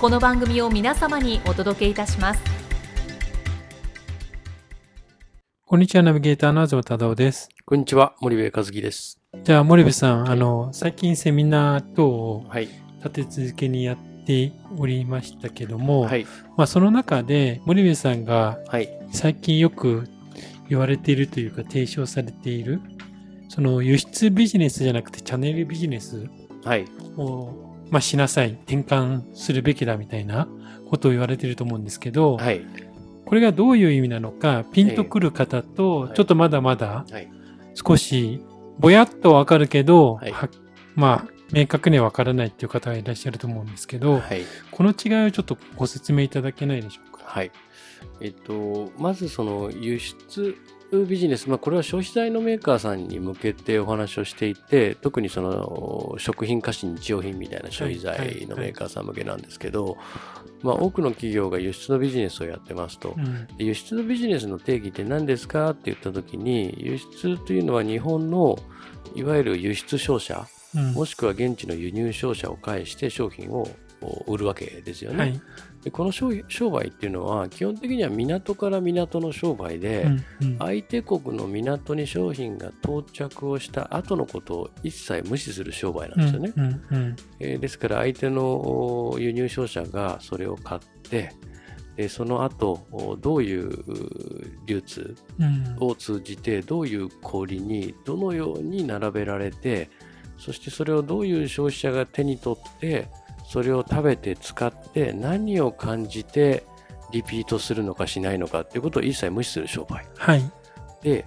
この番組を皆様にお届けいたしますこんにちは、ナビゲーターの東忠夫です。こんにちは、森部和樹です。じゃあ、森部さん、あの、最近セミナー等をはい。立て続けにやっておりましたけども、はい。まあ、その中で、森部さんがはい。最近よく言われているというか、提唱されている、その輸出ビジネスじゃなくてチャンネルビジネスはい。を、まあ、しなさい、転換するべきだみたいなことを言われていると思うんですけど、はい。これがどういう意味なのか、ピンとくる方と、はいちょっとまだまだはい。少しぼやっとわかるけど、はいはまあ、明確にはわからないっていう方がいらっしゃると思うんですけど、はい。この違いをちょっとご説明いただけないでしょうか？はい。えっと、まずその輸出ビジネス、まあ、これは消費財のメーカーさんに向けてお話をしていて、特にその食品、菓子、日用品みたいな消費財のメーカーさん向けなんですけど、まあ、多くの企業が輸出のビジネスをやってますと。うん。で輸出のビジネスの定義って何ですかって言ったときに、輸出というのは日本のいわゆる輸出商社、うんもしくは現地の輸入商社を介して商品を売るわけですよね。はい。でこの商商売っていうのは基本的には港から港の商売で、うんうん。相手国の港に商品が到着をした後のことを一切無視する商売なんですよね。うんうんえーですから相手のお輸入商社がそれを買ってでその後おどういうう流通うん。を通じてどういう小売にどのように並べられてそしてそれをどういう消費者が手に取ってそれを食べて使って何を感じてリピートするのかしないのかっていうことを一切無視する商売はい。で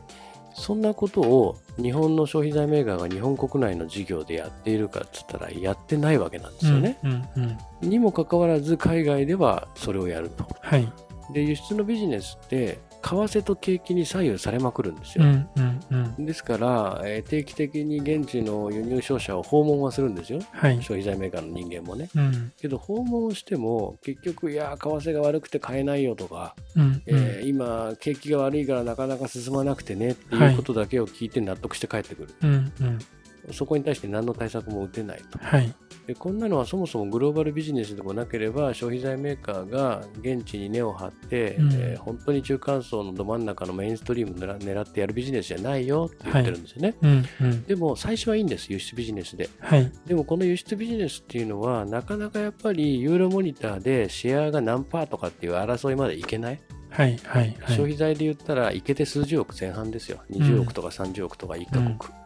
そんなことを日本の消費財メーカーが日本国内の事業でやっているかっつったらやってないわけなんですよね、うんうんうんにもかかわらず海外ではそれをやるとはい。で輸出のビジネスって為替と景気に左右されまくるんですよ、うんうんうんですから、えー定期的に現地の輸入商社を訪問はするんですよ。はい。消費財メーカーの人間もね。うんけど訪問しても結局、いやー、為替が悪くて買えないよとか、うんえー今、景気が悪いからなかなか進まなくてねっていうことだけを聞いて納得して帰ってくる。うんうんそこに対して何の対策も打てないと。はい。でこんなのはそもそもグローバルビジネスでもなければ消費財メーカーが現地に根を張って、うんえー本当に中間層のど真ん中のメインストリームを狙狙ってやるビジネスじゃないよって言ってるんですよね。うんうんでも最初はいいんです、輸出ビジネスで。はい。でもこの輸出ビジネスっていうのは、なかなかやっぱりユーロモニターでシェアが何パーとかっていう争いまでいけない。はい。はい。はい。消費財で言ったらいけて数十億前半ですよ。20億とか30億とか1カ国。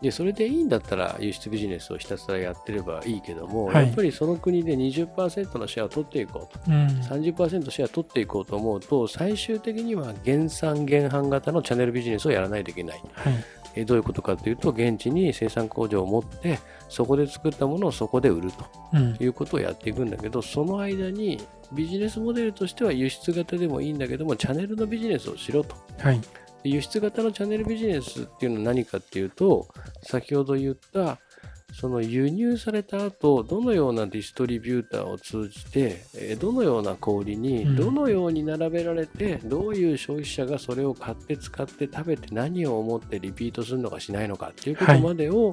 で、それでいいんだったら輸出ビジネスをひたすらやってればいいけども、はいやっぱりその国で20%のシェアを取っていこうと。うん30%シェア取っていこうと思うと、最終的には減産減販型のチャンネルビジネスをやらないといけない。はい。えーどういうことかというと、現地に生産工場を持って、そこで作ったものをそこで売るとうんいうことをやっていくんだけど、その間にビジネスモデルとしては輸出型でもいいんだけども、チャンネルのビジネスをしろと。はい。で輸出型のチャンネルビジネスっていうのは何かっていうと、先ほど言った、その輸入された後、どのようなディストリビューターを通じて、えーどのような小売りうん。に、どのように並べられて、どういう消費者がそれを買って使って食べて何を思ってリピートするのかしないのかっていうことまでを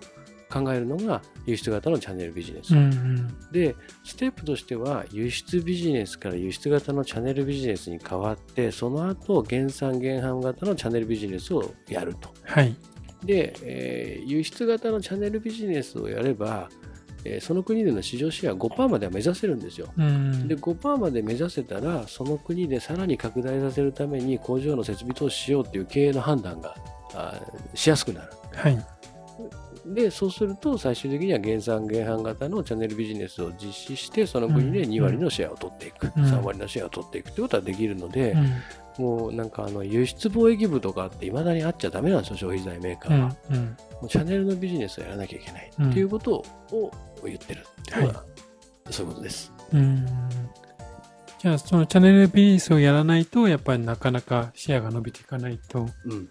考えるのが輸出型のチャンネルビジネス。うんうんで、ステップとしては、輸出ビジネスから輸出型のチャンネルビジネスに変わって、その後、減産減販型のチャンネルビジネスをやると。はい。で、えー輸出型のチャンネルビジネスをやれば、えーその国での市場シェア5%までは目指せるんですよ。うん。で5%まで目指せたらその国でさらに拡大させるために工場の設備投資しようっていう経営の判断がしやすくなる。はい。でそうすると最終的には原産原販型のチャンネルビジネスを実施してその国でうん2割のシェアを取っていく、うん3割のシェアを取っていくってことはできるのでう、ん。もうなんかあの輸出貿易部とかっていまだにあっちゃダメなんですよ消費財メーカーは、うん。うん。もうチャンネルのビジネスをやらなきゃいけないうんっていうことを言ってるっていうのは、そういうことです。うん。じゃあ、そのチャンネルビジネスをやらないと、やっぱりなかなかシェアが伸びていかないと。うんうん。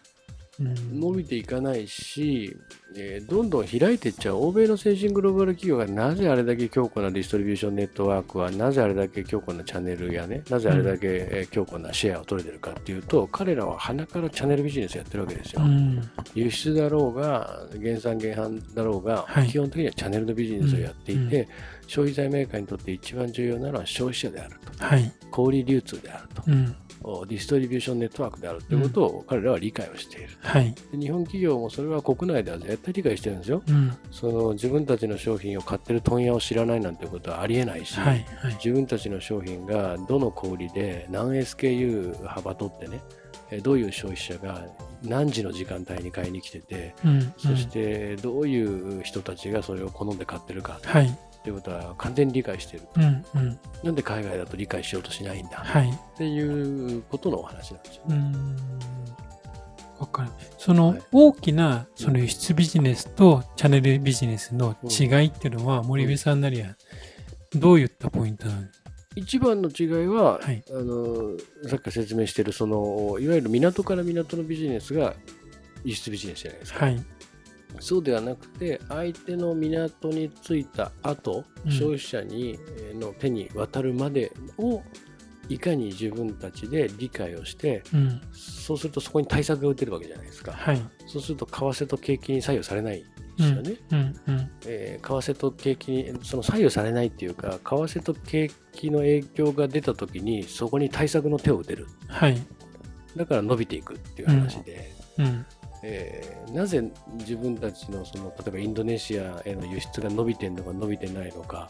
伸びていかないし、えーどんどん開いていっちゃう欧米の先進グローバル企業がなぜあれだけ強固なディストリビューションネットワークはなぜあれだけ強固なチャンネルやねなぜあれだけえー強固なシェアを取れてるかっていうと、彼らは鼻からチャンネルビジネスやってるわけですよ、うん。輸出だろうが原産原販だろうが、はい。基本的にはチャンネルのビジネスをやっていて、うん消費財メーカーにとって一番重要なのは消費者であるとはい。小売流通であるとうん。おディストリビューションネットワークであるということを彼らは理解をしている、はい。で日本企業もそれは国内では絶対理解してるんですよ。うん。その自分たちの商品を買ってる問屋を知らないなんてことはありえないし、はい。はい。自分たちの商品がどの小売りで何 SKU 幅取ってね、えどういう消費者が何時の時間帯に買いに来てて、うん。そしてどういう人たちがそれを好んで買ってるかはい。っていうことは完全に理解してる。うん。うん。なんで海外だと理解しようとしないんだはい。っていうことのお話なんですよ。うーんわかる。そのはい大きなその輸出ビジネスとチャンネルビジネスの違いっていうのは、森部さんなりはどういったポイントなの？一番の違いは、はいあのさっき説明しているそのいわゆる港から港のビジネスが輸出ビジネスじゃないですか、はい。そうではなくて相手の港に着いた後、うん消費者にえーの手に渡るまでをいかに自分たちで理解をしてうん。そうするとそこに対策が打てるわけじゃないですかはい。そうすると為替と景気に左右されないうんですよね、。うん。うん。えー為替と景気にその左右されないっていうか為替と景気の影響が出た時にそこに対策の手を打てるはい。だから伸びていくっていう話で、うん。えーなぜ自分たちのその例えばインドネシアへの輸出が伸びてるのか伸びてないのか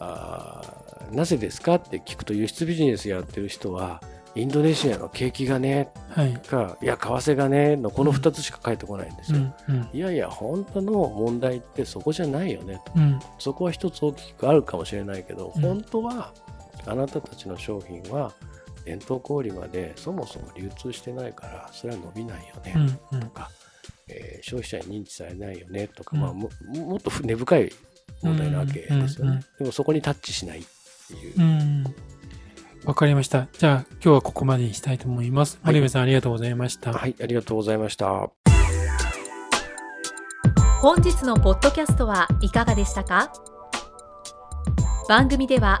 あーなぜですかって聞くと輸出ビジネスやってる人はインドネシアの景気がねはい。かいや為替がねのこの2つしか返ってこないんですよ、うん。うん。いやいや本当の問題ってそこじゃないよねとうん。そこは一つ大きくあるかもしれないけど、うん本当はあなたたちの商品は伝統小売までそもそも流通してないからそれは伸びないよねうん。とか、えー消費者に認知されないよねとか、うんまあ、ももっと根深い問題なわけですよね、うんうんうんでもそこにタッチしないっていう、うん。わかりました。じゃあ、今日はここまでにしたいと思います。はい森部さん、ありがとうございました。はいありがとうございました本日のポッドキャストはいかがでしたか？番組では